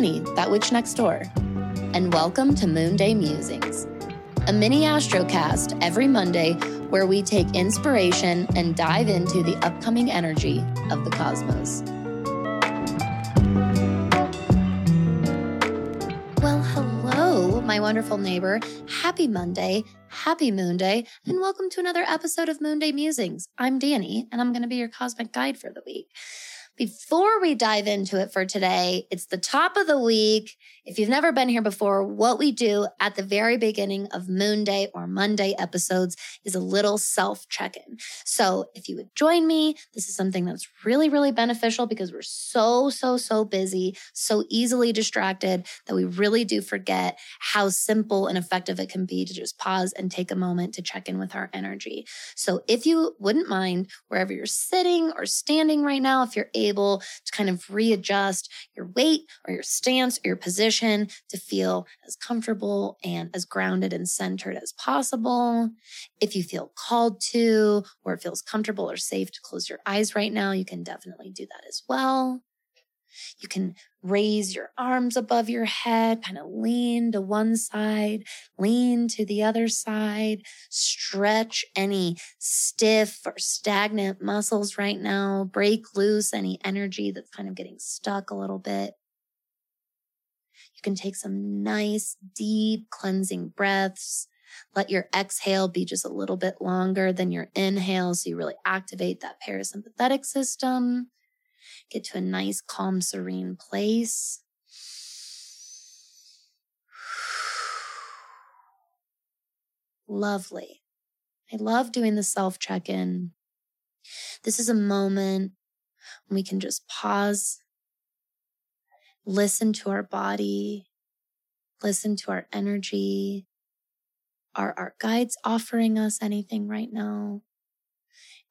Dani, that witch next door, and welcome to Moonday Musings, a mini astrocast every Monday where we take inspiration and dive into the upcoming energy of the cosmos. Well, hello, my wonderful neighbor. Happy Monday, happy Moon Day, and welcome to another episode of Moonday Musings. I'm Dani, and I'm going to be your cosmic guide for the week. Before we dive into it for today, it's the top of the week. If you've never been here before, what we do at the very beginning of Moon Day or Monday episodes is a little self check in. So if you would join me, this is something that's really, really beneficial because we're so, so, so busy, so easily distracted that we really do forget how simple and effective it can be to just pause and take a moment to check in with our energy. So if you wouldn't mind, wherever you're sitting or standing right now, if you're able, able to kind of readjust your weight or your stance or your position to feel as comfortable and as grounded and centered as possible. If you feel called to, or it feels comfortable or safe to close your eyes right now, you can definitely do that as well. You can raise your arms above your head, kind of lean to one side, lean to the other side, stretch any stiff or stagnant muscles right now, break loose any energy that's kind of getting stuck a little bit. You can take some nice, deep cleansing breaths. Let your exhale be just a little bit longer than your inhale so you really activate that parasympathetic system get to a nice, calm, serene place. Lovely. I love doing the self check in. This is a moment when we can just pause, listen to our body, listen to our energy. Are our guides offering us anything right now?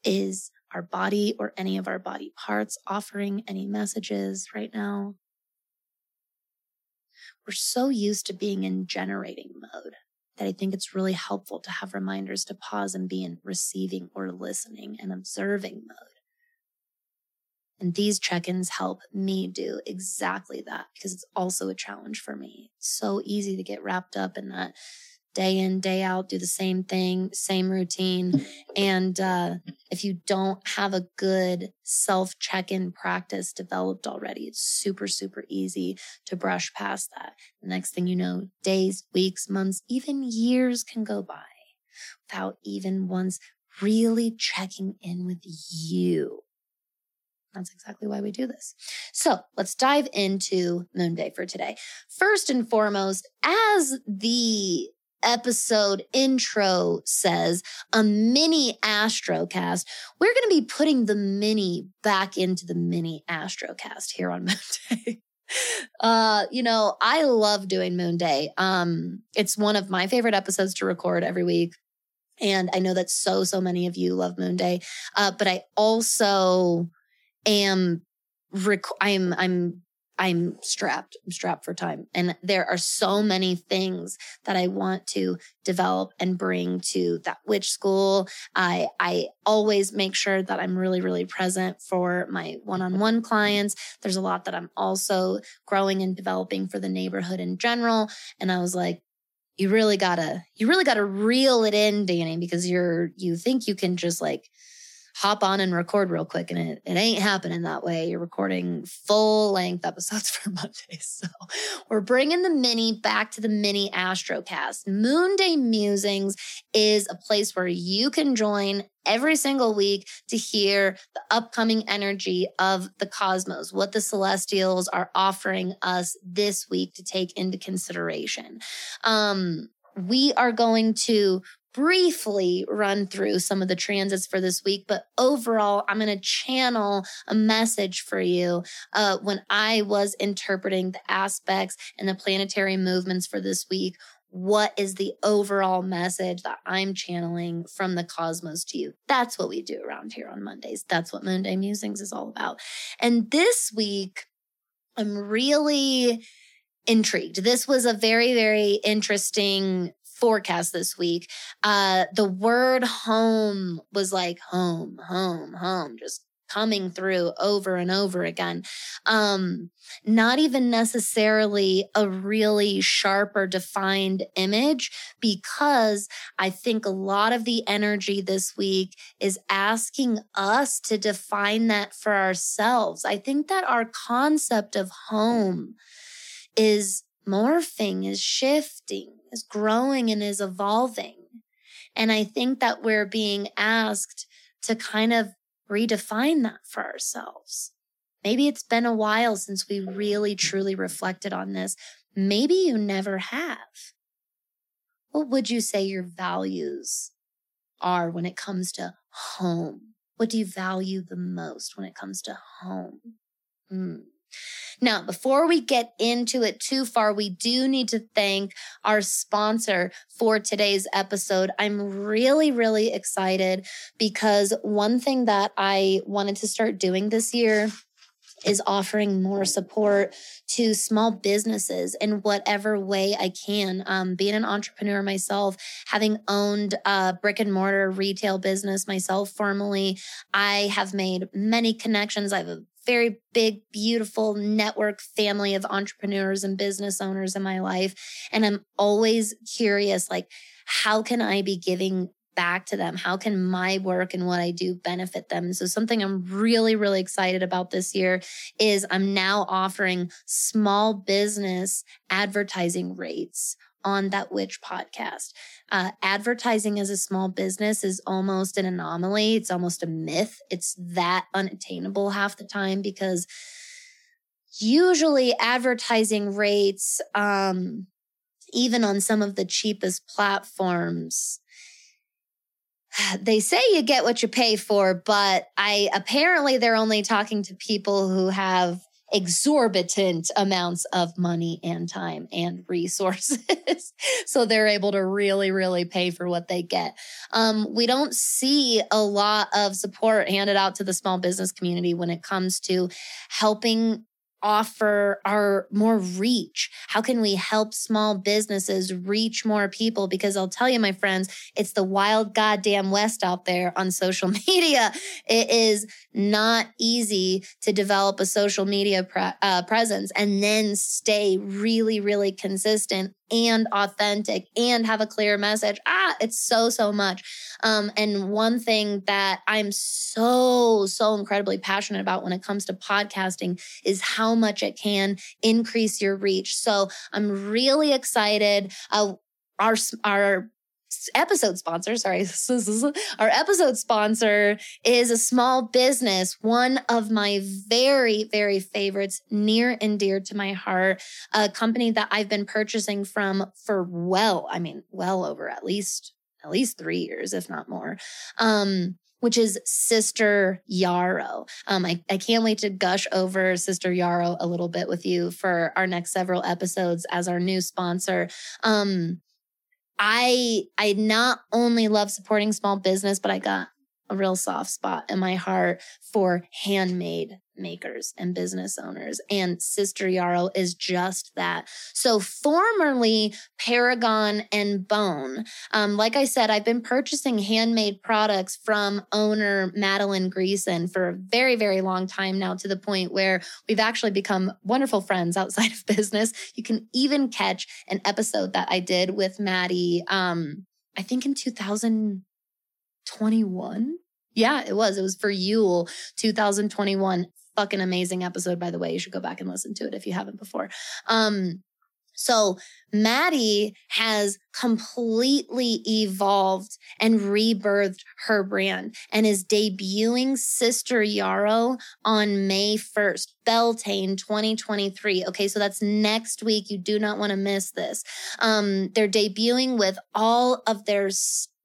Is our body or any of our body parts offering any messages right now. We're so used to being in generating mode that I think it's really helpful to have reminders to pause and be in receiving or listening and observing mode. And these check ins help me do exactly that because it's also a challenge for me. It's so easy to get wrapped up in that day in, day out, do the same thing, same routine. And uh, if you don't have a good self check in practice developed already, it's super, super easy to brush past that. The next thing you know, days, weeks, months, even years can go by without even once really checking in with you. That's exactly why we do this. So let's dive into Moon Day for today. First and foremost, as the episode intro says a mini astrocast we're going to be putting the mini back into the mini astrocast here on monday uh you know i love doing moon day um it's one of my favorite episodes to record every week and i know that so so many of you love moon day uh but i also am rec- i'm i'm I'm strapped. I'm strapped for time. And there are so many things that I want to develop and bring to that witch school. I, I always make sure that I'm really, really present for my one-on-one clients. There's a lot that I'm also growing and developing for the neighborhood in general. And I was like, you really gotta, you really gotta reel it in, Dani, because you're, you think you can just like, hop on and record real quick. And it, it ain't happening that way. You're recording full length episodes for Monday. So we're bringing the mini back to the mini Astrocast. Moonday Musings is a place where you can join every single week to hear the upcoming energy of the cosmos, what the celestials are offering us this week to take into consideration. Um, we are going to briefly run through some of the transits for this week, but overall, I'm going to channel a message for you. Uh, when I was interpreting the aspects and the planetary movements for this week, what is the overall message that I'm channeling from the cosmos to you? That's what we do around here on Mondays. That's what Monday Musings is all about. And this week, I'm really intrigued. This was a very, very interesting forecast this week, uh, the word home was like home, home, home, just coming through over and over again. Um, not even necessarily a really sharp or defined image because I think a lot of the energy this week is asking us to define that for ourselves. I think that our concept of home is morphing, is shifting, is growing and is evolving. And I think that we're being asked to kind of redefine that for ourselves. Maybe it's been a while since we really truly reflected on this. Maybe you never have. What would you say your values are when it comes to home? What do you value the most when it comes to home? Hmm. Now, before we get into it too far, we do need to thank our sponsor for today's episode. I'm really, really excited because one thing that I wanted to start doing this year is offering more support to small businesses in whatever way I can. Um, being an entrepreneur myself, having owned a brick and mortar retail business myself formally, I have made many connections. I have a very big, beautiful network family of entrepreneurs and business owners in my life. And I'm always curious, like, how can I be giving back to them? How can my work and what I do benefit them? So something I'm really, really excited about this year is I'm now offering small business advertising rates on that witch podcast. Uh, advertising as a small business is almost an anomaly. It's almost a myth. It's that unattainable half the time because usually advertising rates, um, even on some of the cheapest platforms, they say you get what you pay for, but I apparently they're only talking to people who have exorbitant amounts of money and time and resources. so they're able to really, really pay for what they get. Um, we don't see a lot of support handed out to the small business community when it comes to helping offer our more reach? How can we help small businesses reach more people? Because I'll tell you, my friends, it's the wild goddamn West out there on social media. It is not easy to develop a social media pre- uh, presence and then stay really, really consistent and authentic and have a clear message. Ah, it's so, so much. Um, and one thing that I'm so, so incredibly passionate about when it comes to podcasting is how much it can increase your reach. So I'm really excited. Uh, our, our episode sponsor, sorry, our episode sponsor is a small business, one of my very, very favorites, near and dear to my heart, a company that I've been purchasing from for well, I mean, well over at least, at least three years, if not more. Um, which is Sister Yarrow. Um, I, I can't wait to gush over Sister Yarrow a little bit with you for our next several episodes as our new sponsor. Um, I I not only love supporting small business, but I got a real soft spot in my heart for handmade makers and business owners. And Sister Yarrow is just that. So formerly Paragon and Bone. Um, like I said, I've been purchasing handmade products from owner Madeleine Greeson for a very, very long time now to the point where we've actually become wonderful friends outside of business. You can even catch an episode that I did with Maddie, um, I think in 2021. Yeah, it was. It was for Yule 2021 fucking amazing episode, by the way. You should go back and listen to it if you haven't before. Um, so Maddie has completely evolved and rebirthed her brand and is debuting Sister Yarrow on May 1st, Beltane 2023. Okay, so that's next week. You do not want to miss this. Um, they're debuting with all of their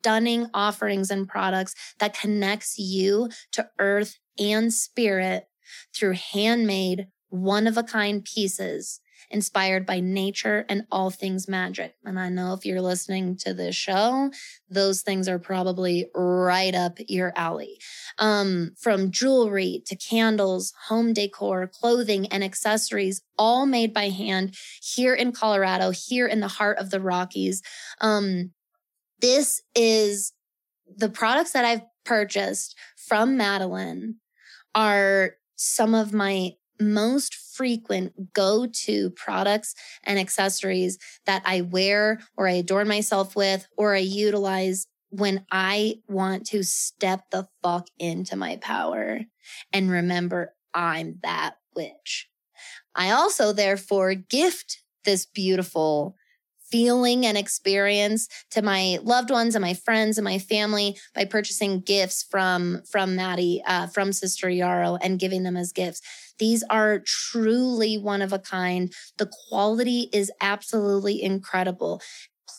stunning offerings and products that connects you to earth and spirit through handmade, one of a kind pieces inspired by nature and all things magic. And I know if you're listening to this show, those things are probably right up your alley. Um, from jewelry to candles, home decor, clothing, and accessories, all made by hand here in Colorado, here in the heart of the Rockies. Um, this is the products that I've purchased from Madeleine are some of my most frequent go to products and accessories that I wear or I adorn myself with or I utilize when I want to step the fuck into my power and remember I'm that witch. I also therefore gift this beautiful feeling and experience to my loved ones and my friends and my family by purchasing gifts from from Maddie, uh, from Sister Yarrow, and giving them as gifts. These are truly one of a kind. The quality is absolutely incredible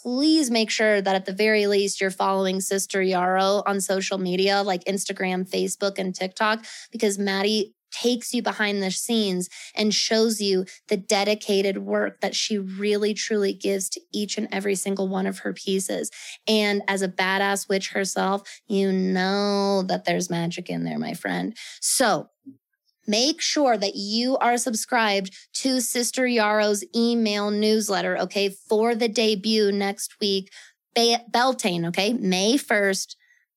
please make sure that at the very least you're following Sister Yarrow on social media like Instagram, Facebook, and TikTok because Maddie takes you behind the scenes and shows you the dedicated work that she really truly gives to each and every single one of her pieces. And as a badass witch herself, you know that there's magic in there, my friend. So make sure that you are subscribed to Sister Yarrow's email newsletter, okay, for the debut next week. Beltane, okay, May 1st.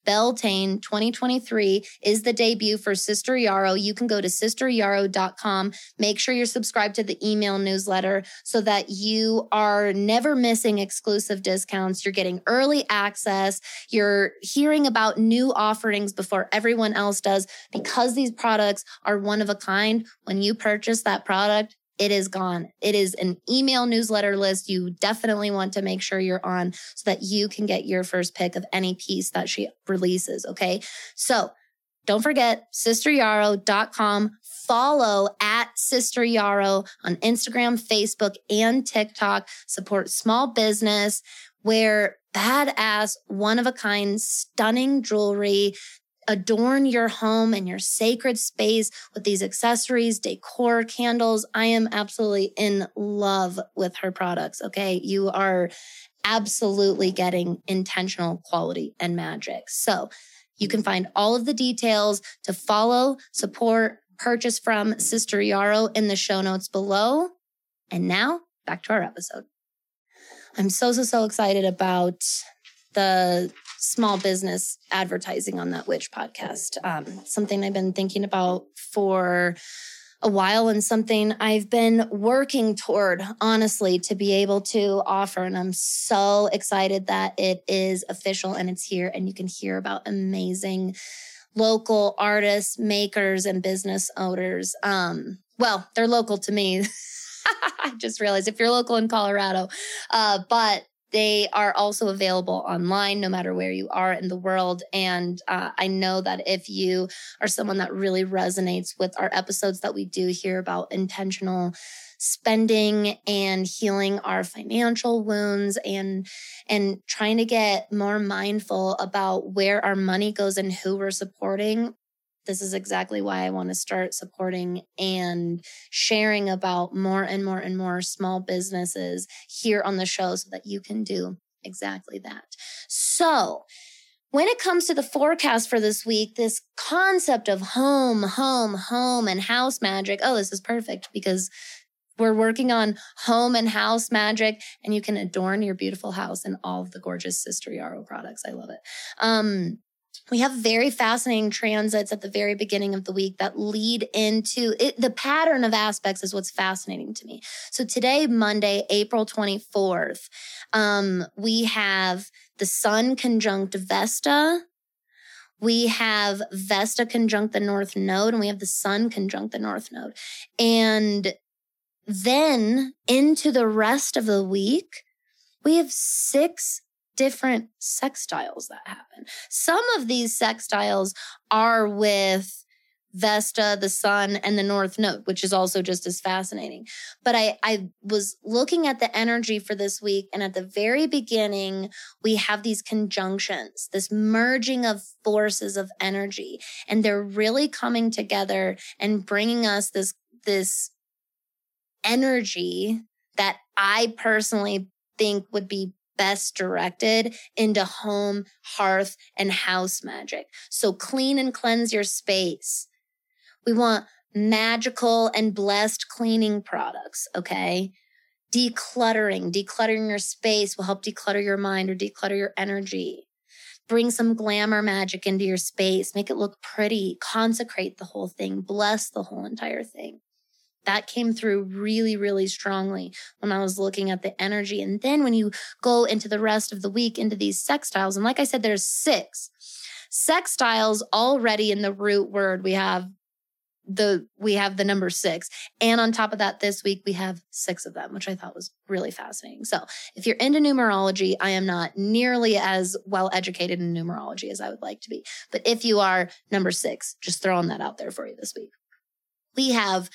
Beltane 2023 is the debut for Sister Yarrow. You can go to sisteryarrow.com. Make sure you're subscribed to the email newsletter so that you are never missing exclusive discounts. You're getting early access. You're hearing about new offerings before everyone else does because these products are one of a kind. When you purchase that product, it is gone. It is an email newsletter list you definitely want to make sure you're on so that you can get your first pick of any piece that she releases. Okay. So don't forget sisteryarrow.com. Follow at Sister Yarrow on Instagram, Facebook, and TikTok. Support small business where badass, one of a kind, stunning jewelry adorn your home and your sacred space with these accessories, decor, candles. I am absolutely in love with her products. Okay. You are absolutely getting intentional quality and magic. So you can find all of the details to follow, support, purchase from Sister Yarrow in the show notes below. And now back to our episode. I'm so, so, so excited about the small business advertising on that witch podcast. Um, something I've been thinking about for a while and something I've been working toward, honestly, to be able to offer. And I'm so excited that it is official and it's here and you can hear about amazing local artists, makers, and business owners. Um, well, they're local to me. I just realized if you're local in Colorado, uh, but they are also available online no matter where you are in the world. And uh, I know that if you are someone that really resonates with our episodes that we do here about intentional spending and healing our financial wounds and and trying to get more mindful about where our money goes and who we're supporting this is exactly why I want to start supporting and sharing about more and more and more small businesses here on the show so that you can do exactly that. So, when it comes to the forecast for this week, this concept of home, home, home, and house magic, oh, this is perfect because we're working on home and house magic, and you can adorn your beautiful house in all of the gorgeous Sister Yarrow products. I love it. Um, we have very fascinating transits at the very beginning of the week that lead into it. The pattern of aspects is what's fascinating to me. So today, Monday, April 24th, um, we have the sun conjunct Vesta. We have Vesta conjunct the North Node and we have the sun conjunct the North Node. And then into the rest of the week, we have six different sextiles that happen. Some of these sextiles are with Vesta, the Sun, and the North Node, which is also just as fascinating. But I, I was looking at the energy for this week, and at the very beginning, we have these conjunctions, this merging of forces of energy, and they're really coming together and bringing us this, this energy that I personally think would be best directed into home, hearth, and house magic. So clean and cleanse your space. We want magical and blessed cleaning products. Okay. Decluttering, decluttering your space will help declutter your mind or declutter your energy. Bring some glamour magic into your space, make it look pretty, consecrate the whole thing, bless the whole entire thing. That came through really, really strongly when I was looking at the energy. And then when you go into the rest of the week into these sextiles, and like I said, there's six sextiles already in the root word. We have the we have the number six and on top of that this week we have six of them which i thought was really fascinating so if you're into numerology i am not nearly as well educated in numerology as i would like to be but if you are number six just throwing that out there for you this week we have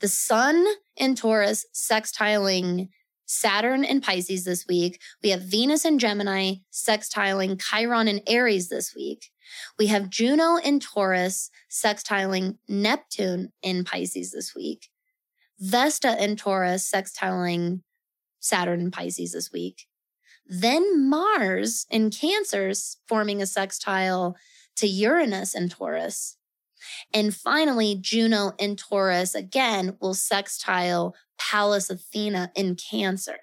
the sun in taurus sextiling Saturn in Pisces this week. We have Venus in Gemini sextiling Chiron in Aries this week. We have Juno in Taurus sextiling Neptune in Pisces this week. Vesta in Taurus sextiling Saturn in Pisces this week. Then Mars in Cancer forming a sextile to Uranus in Taurus. And finally, Juno in Taurus again will sextile Pallas Athena in Cancer.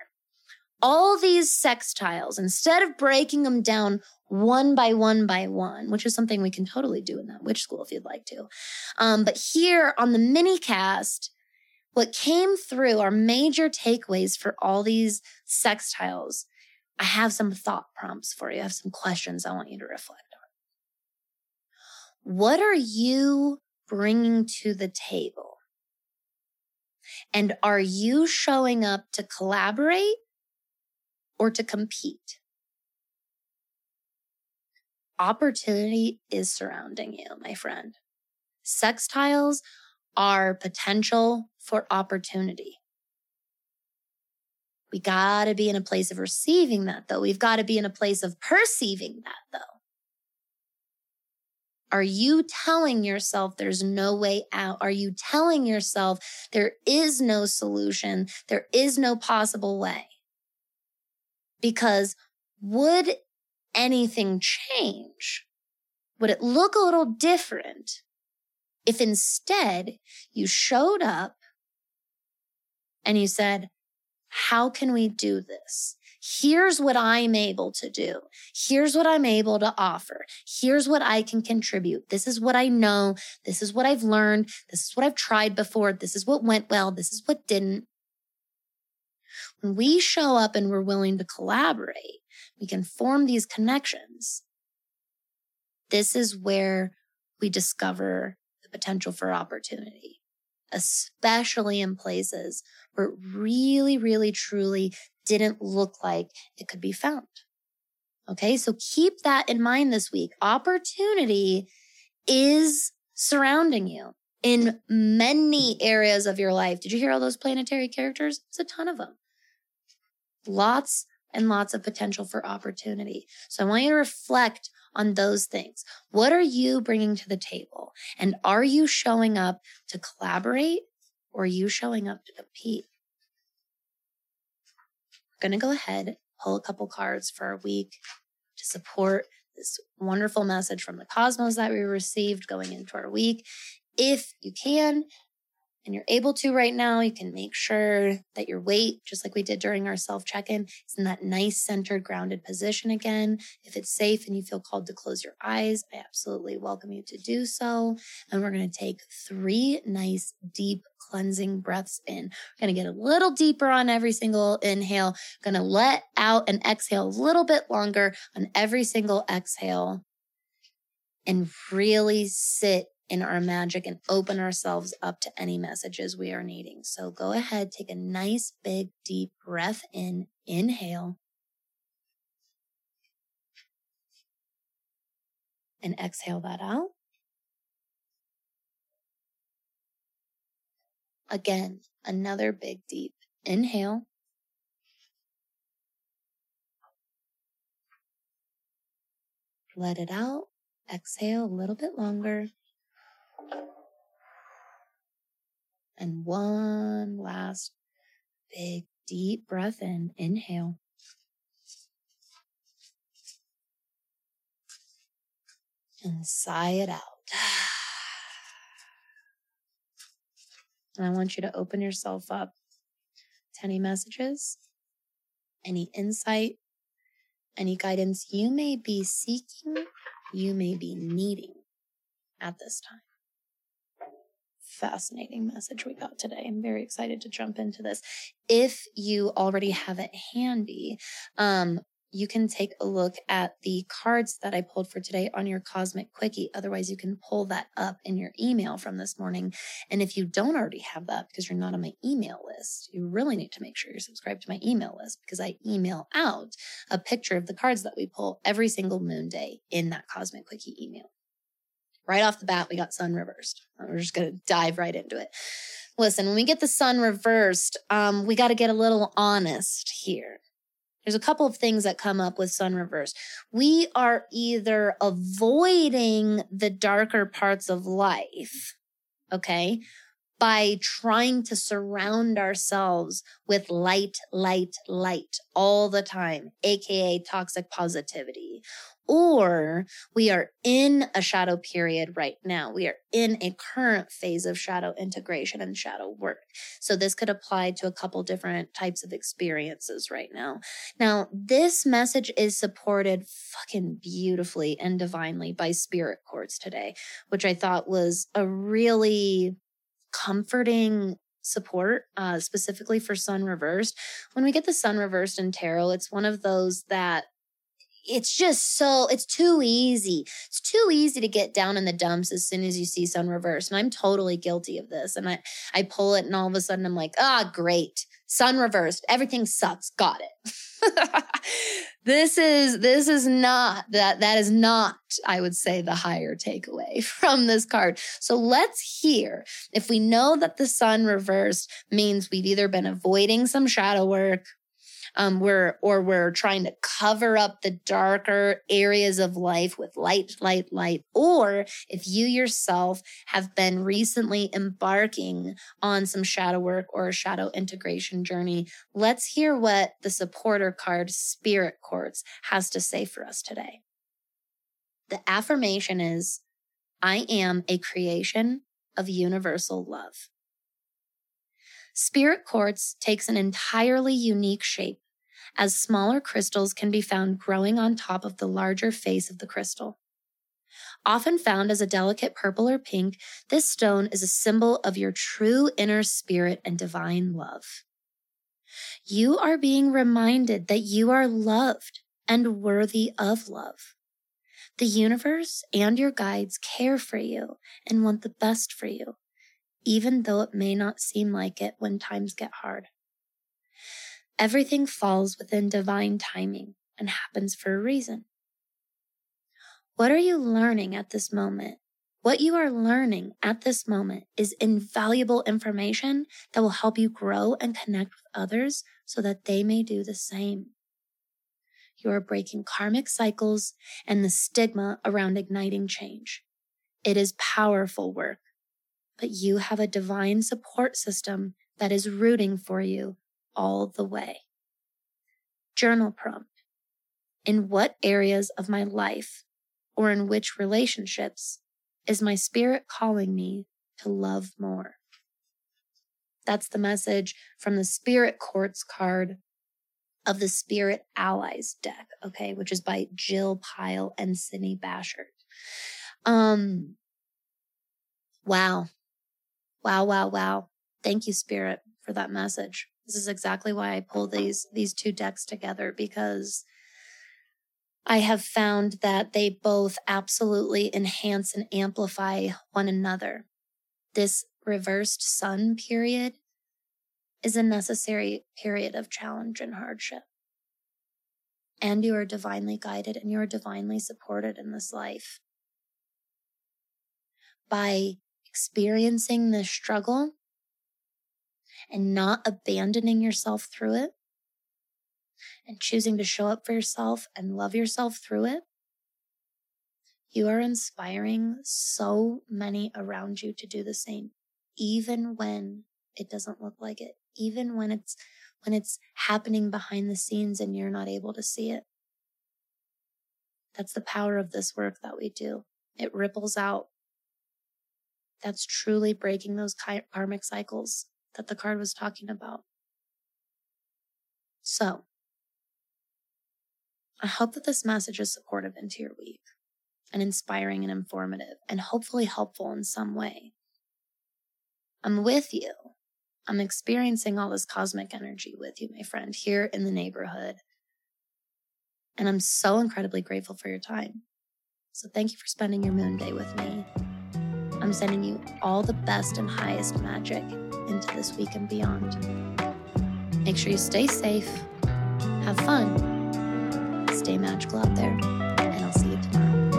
All these sextiles, instead of breaking them down one by one by one, which is something we can totally do in that witch school if you'd like to. Um, but here on the mini cast, what came through are major takeaways for all these sextiles. I have some thought prompts for you. I have some questions I want you to reflect. What are you bringing to the table? And are you showing up to collaborate or to compete? opportunity is surrounding you, my friend. Sextiles are potential for opportunity. We got to be in a place of receiving that, though. We've got to be in a place of perceiving that, though. Are you telling yourself there's no way out? Are you telling yourself there is no solution? There is no possible way? Because would anything change? Would it look a little different if instead you showed up and you said, how can we do this? Here's what I'm able to do. Here's what I'm able to offer. Here's what I can contribute. This is what I know. This is what I've learned. This is what I've tried before. This is what went well. This is what didn't. When we show up and we're willing to collaborate, we can form these connections. This is where we discover the potential for opportunity, especially in places where it really, really, truly didn't look like it could be found. Okay. So keep that in mind this week. Opportunity is surrounding you in many areas of your life. Did you hear all those planetary characters? It's a ton of them. Lots and lots of potential for opportunity. So I want you to reflect on those things. What are you bringing to the table? And are you showing up to collaborate or are you showing up to compete? Going to go ahead, pull a couple cards for our week to support this wonderful message from the cosmos that we received going into our week. If you can, and you're able to right now, you can make sure that your weight, just like we did during our self check in, is in that nice centered, grounded position again. If it's safe and you feel called to close your eyes, I absolutely welcome you to do so. And we're going to take three nice, deep, cleansing breaths in. We're going to get a little deeper on every single inhale, going to let out and exhale a little bit longer on every single exhale and really sit in our magic and open ourselves up to any messages we are needing. So go ahead, take a nice big deep breath in, inhale. And exhale that out. Again, another big deep inhale. Let it out. Exhale a little bit longer. And one last big deep breath in. Inhale. And sigh it out. And I want you to open yourself up to any messages, any insight, any guidance you may be seeking, you may be needing at this time. Fascinating message we got today. I'm very excited to jump into this. If you already have it handy, um, you can take a look at the cards that I pulled for today on your Cosmic Quickie. Otherwise, you can pull that up in your email from this morning. And if you don't already have that because you're not on my email list, you really need to make sure you're subscribed to my email list because I email out a picture of the cards that we pull every single moon day in that Cosmic Quickie email. Right off the bat, we got sun reversed. We're just going to dive right into it. Listen, when we get the sun reversed, um, we got to get a little honest here there's a couple of things that come up with sun reverse. We are either avoiding the darker parts of life, okay, by trying to surround ourselves with light, light, light all the time, aka toxic positivity, or we are in a shadow period right now. We are in a current phase of shadow integration and shadow work. So this could apply to a couple different types of experiences right now. Now, this message is supported fucking beautifully and divinely by spirit quartz today, which I thought was a really comforting support, uh, specifically for sun reversed. When we get the sun reversed in tarot, it's one of those that it's just so it's too easy. It's too easy to get down in the dumps as soon as you see sun reverse. And I'm totally guilty of this. And I I pull it and all of a sudden I'm like, ah, great. Sun reversed. Everything sucks. Got it. this is this is not that that is not, I would say, the higher takeaway from this card. So let's hear if we know that the sun reversed means we've either been avoiding some shadow work um, we're, or we're trying to cover up the darker areas of life with light, light, light. Or if you yourself have been recently embarking on some shadow work or a shadow integration journey, let's hear what the supporter card Spirit Quartz has to say for us today. The affirmation is, I am a creation of universal love. Spirit quartz takes an entirely unique shape as smaller crystals can be found growing on top of the larger face of the crystal. Often found as a delicate purple or pink, this stone is a symbol of your true inner spirit and divine love. You are being reminded that you are loved and worthy of love. The universe and your guides care for you and want the best for you, even though it may not seem like it when times get hard. Everything falls within divine timing and happens for a reason. What are you learning at this moment? What you are learning at this moment is invaluable information that will help you grow and connect with others so that they may do the same. You are breaking karmic cycles and the stigma around igniting change. It is powerful work, but you have a divine support system that is rooting for you all the way. Journal prompt. In what areas of my life or in which relationships is my spirit calling me to love more? That's the message from the Spirit Quartz card of the Spirit Allies deck, okay, which is by Jill Pyle and Cindy Bashert. Um, wow. Wow, wow, wow. Thank you, Spirit, for that message. This is exactly why I pull these, these two decks together because I have found that they both absolutely enhance and amplify one another. This reversed sun period is a necessary period of challenge and hardship. And you are divinely guided and you are divinely supported in this life. By experiencing this struggle, and not abandoning yourself through it and choosing to show up for yourself and love yourself through it, you are inspiring so many around you to do the same, even when it doesn't look like it, even when it's when it's happening behind the scenes and you're not able to see it. That's the power of this work that we do. It ripples out. That's truly breaking those karmic cycles that the card was talking about. So, I hope that this message is supportive into your week and inspiring and informative and hopefully helpful in some way. I'm with you. I'm experiencing all this cosmic energy with you, my friend, here in the neighborhood. And I'm so incredibly grateful for your time. So thank you for spending your moon day with me. I'm sending you all the best and highest magic into this week and beyond. Make sure you stay safe, have fun, stay magical out there, and I'll see you tomorrow.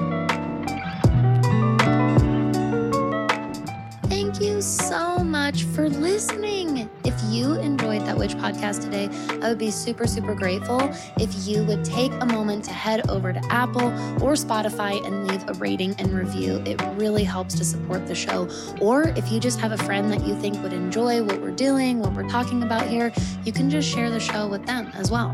Thank you so much for listening. If you enjoyed that witch podcast today, I would be super, super grateful if you would take a moment to head over to Apple or Spotify and leave a rating and review. It really helps to support the show. Or if you just have a friend that you think would enjoy what we're doing, what we're talking about here, you can just share the show with them as well.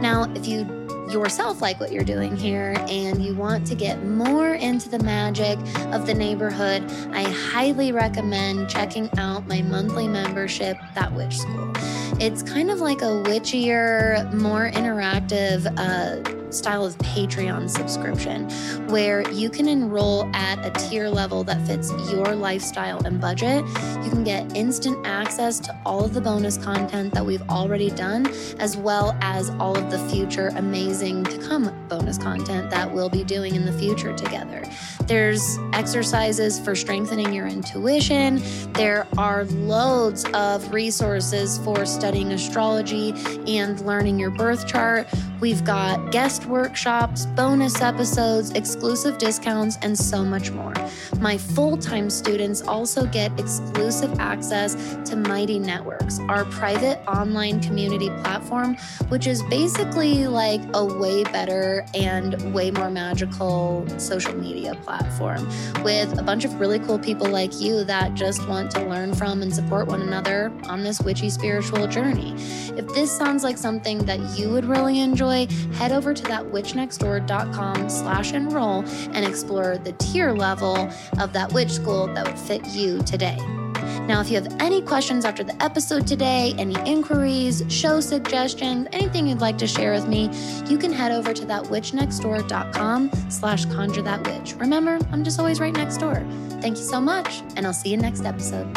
Now, if you yourself like what you're doing here and you want to get more into the magic of the neighborhood, I highly recommend checking out my monthly membership, That Witch School. It's kind of like a witchier, more interactive, uh, style of Patreon subscription where you can enroll at a tier level that fits your lifestyle and budget. You can get instant access to all of the bonus content that we've already done, as well as all of the future amazing to come bonus content that we'll be doing in the future together. There's exercises for strengthening your intuition. There are loads of resources for studying astrology and learning your birth chart. We've got guest workshops, bonus episodes, exclusive discounts, and so much more. My full time students also get exclusive access to Mighty Networks, our private online community platform, which is basically like a way better and way more magical social media platform with a bunch of really cool people like you that just want to learn from and support one another on this witchy spiritual journey. If this sounds like something that you would really enjoy, head over to that witchnextdoor.com slash enroll and explore the tier level of that witch school that would fit you today. Now, if you have any questions after the episode today, any inquiries, show suggestions, anything you'd like to share with me, you can head over to that witchnextdoor.com slash conjure that witch. Remember, I'm just always right next door. Thank you so much, and I'll see you next episode.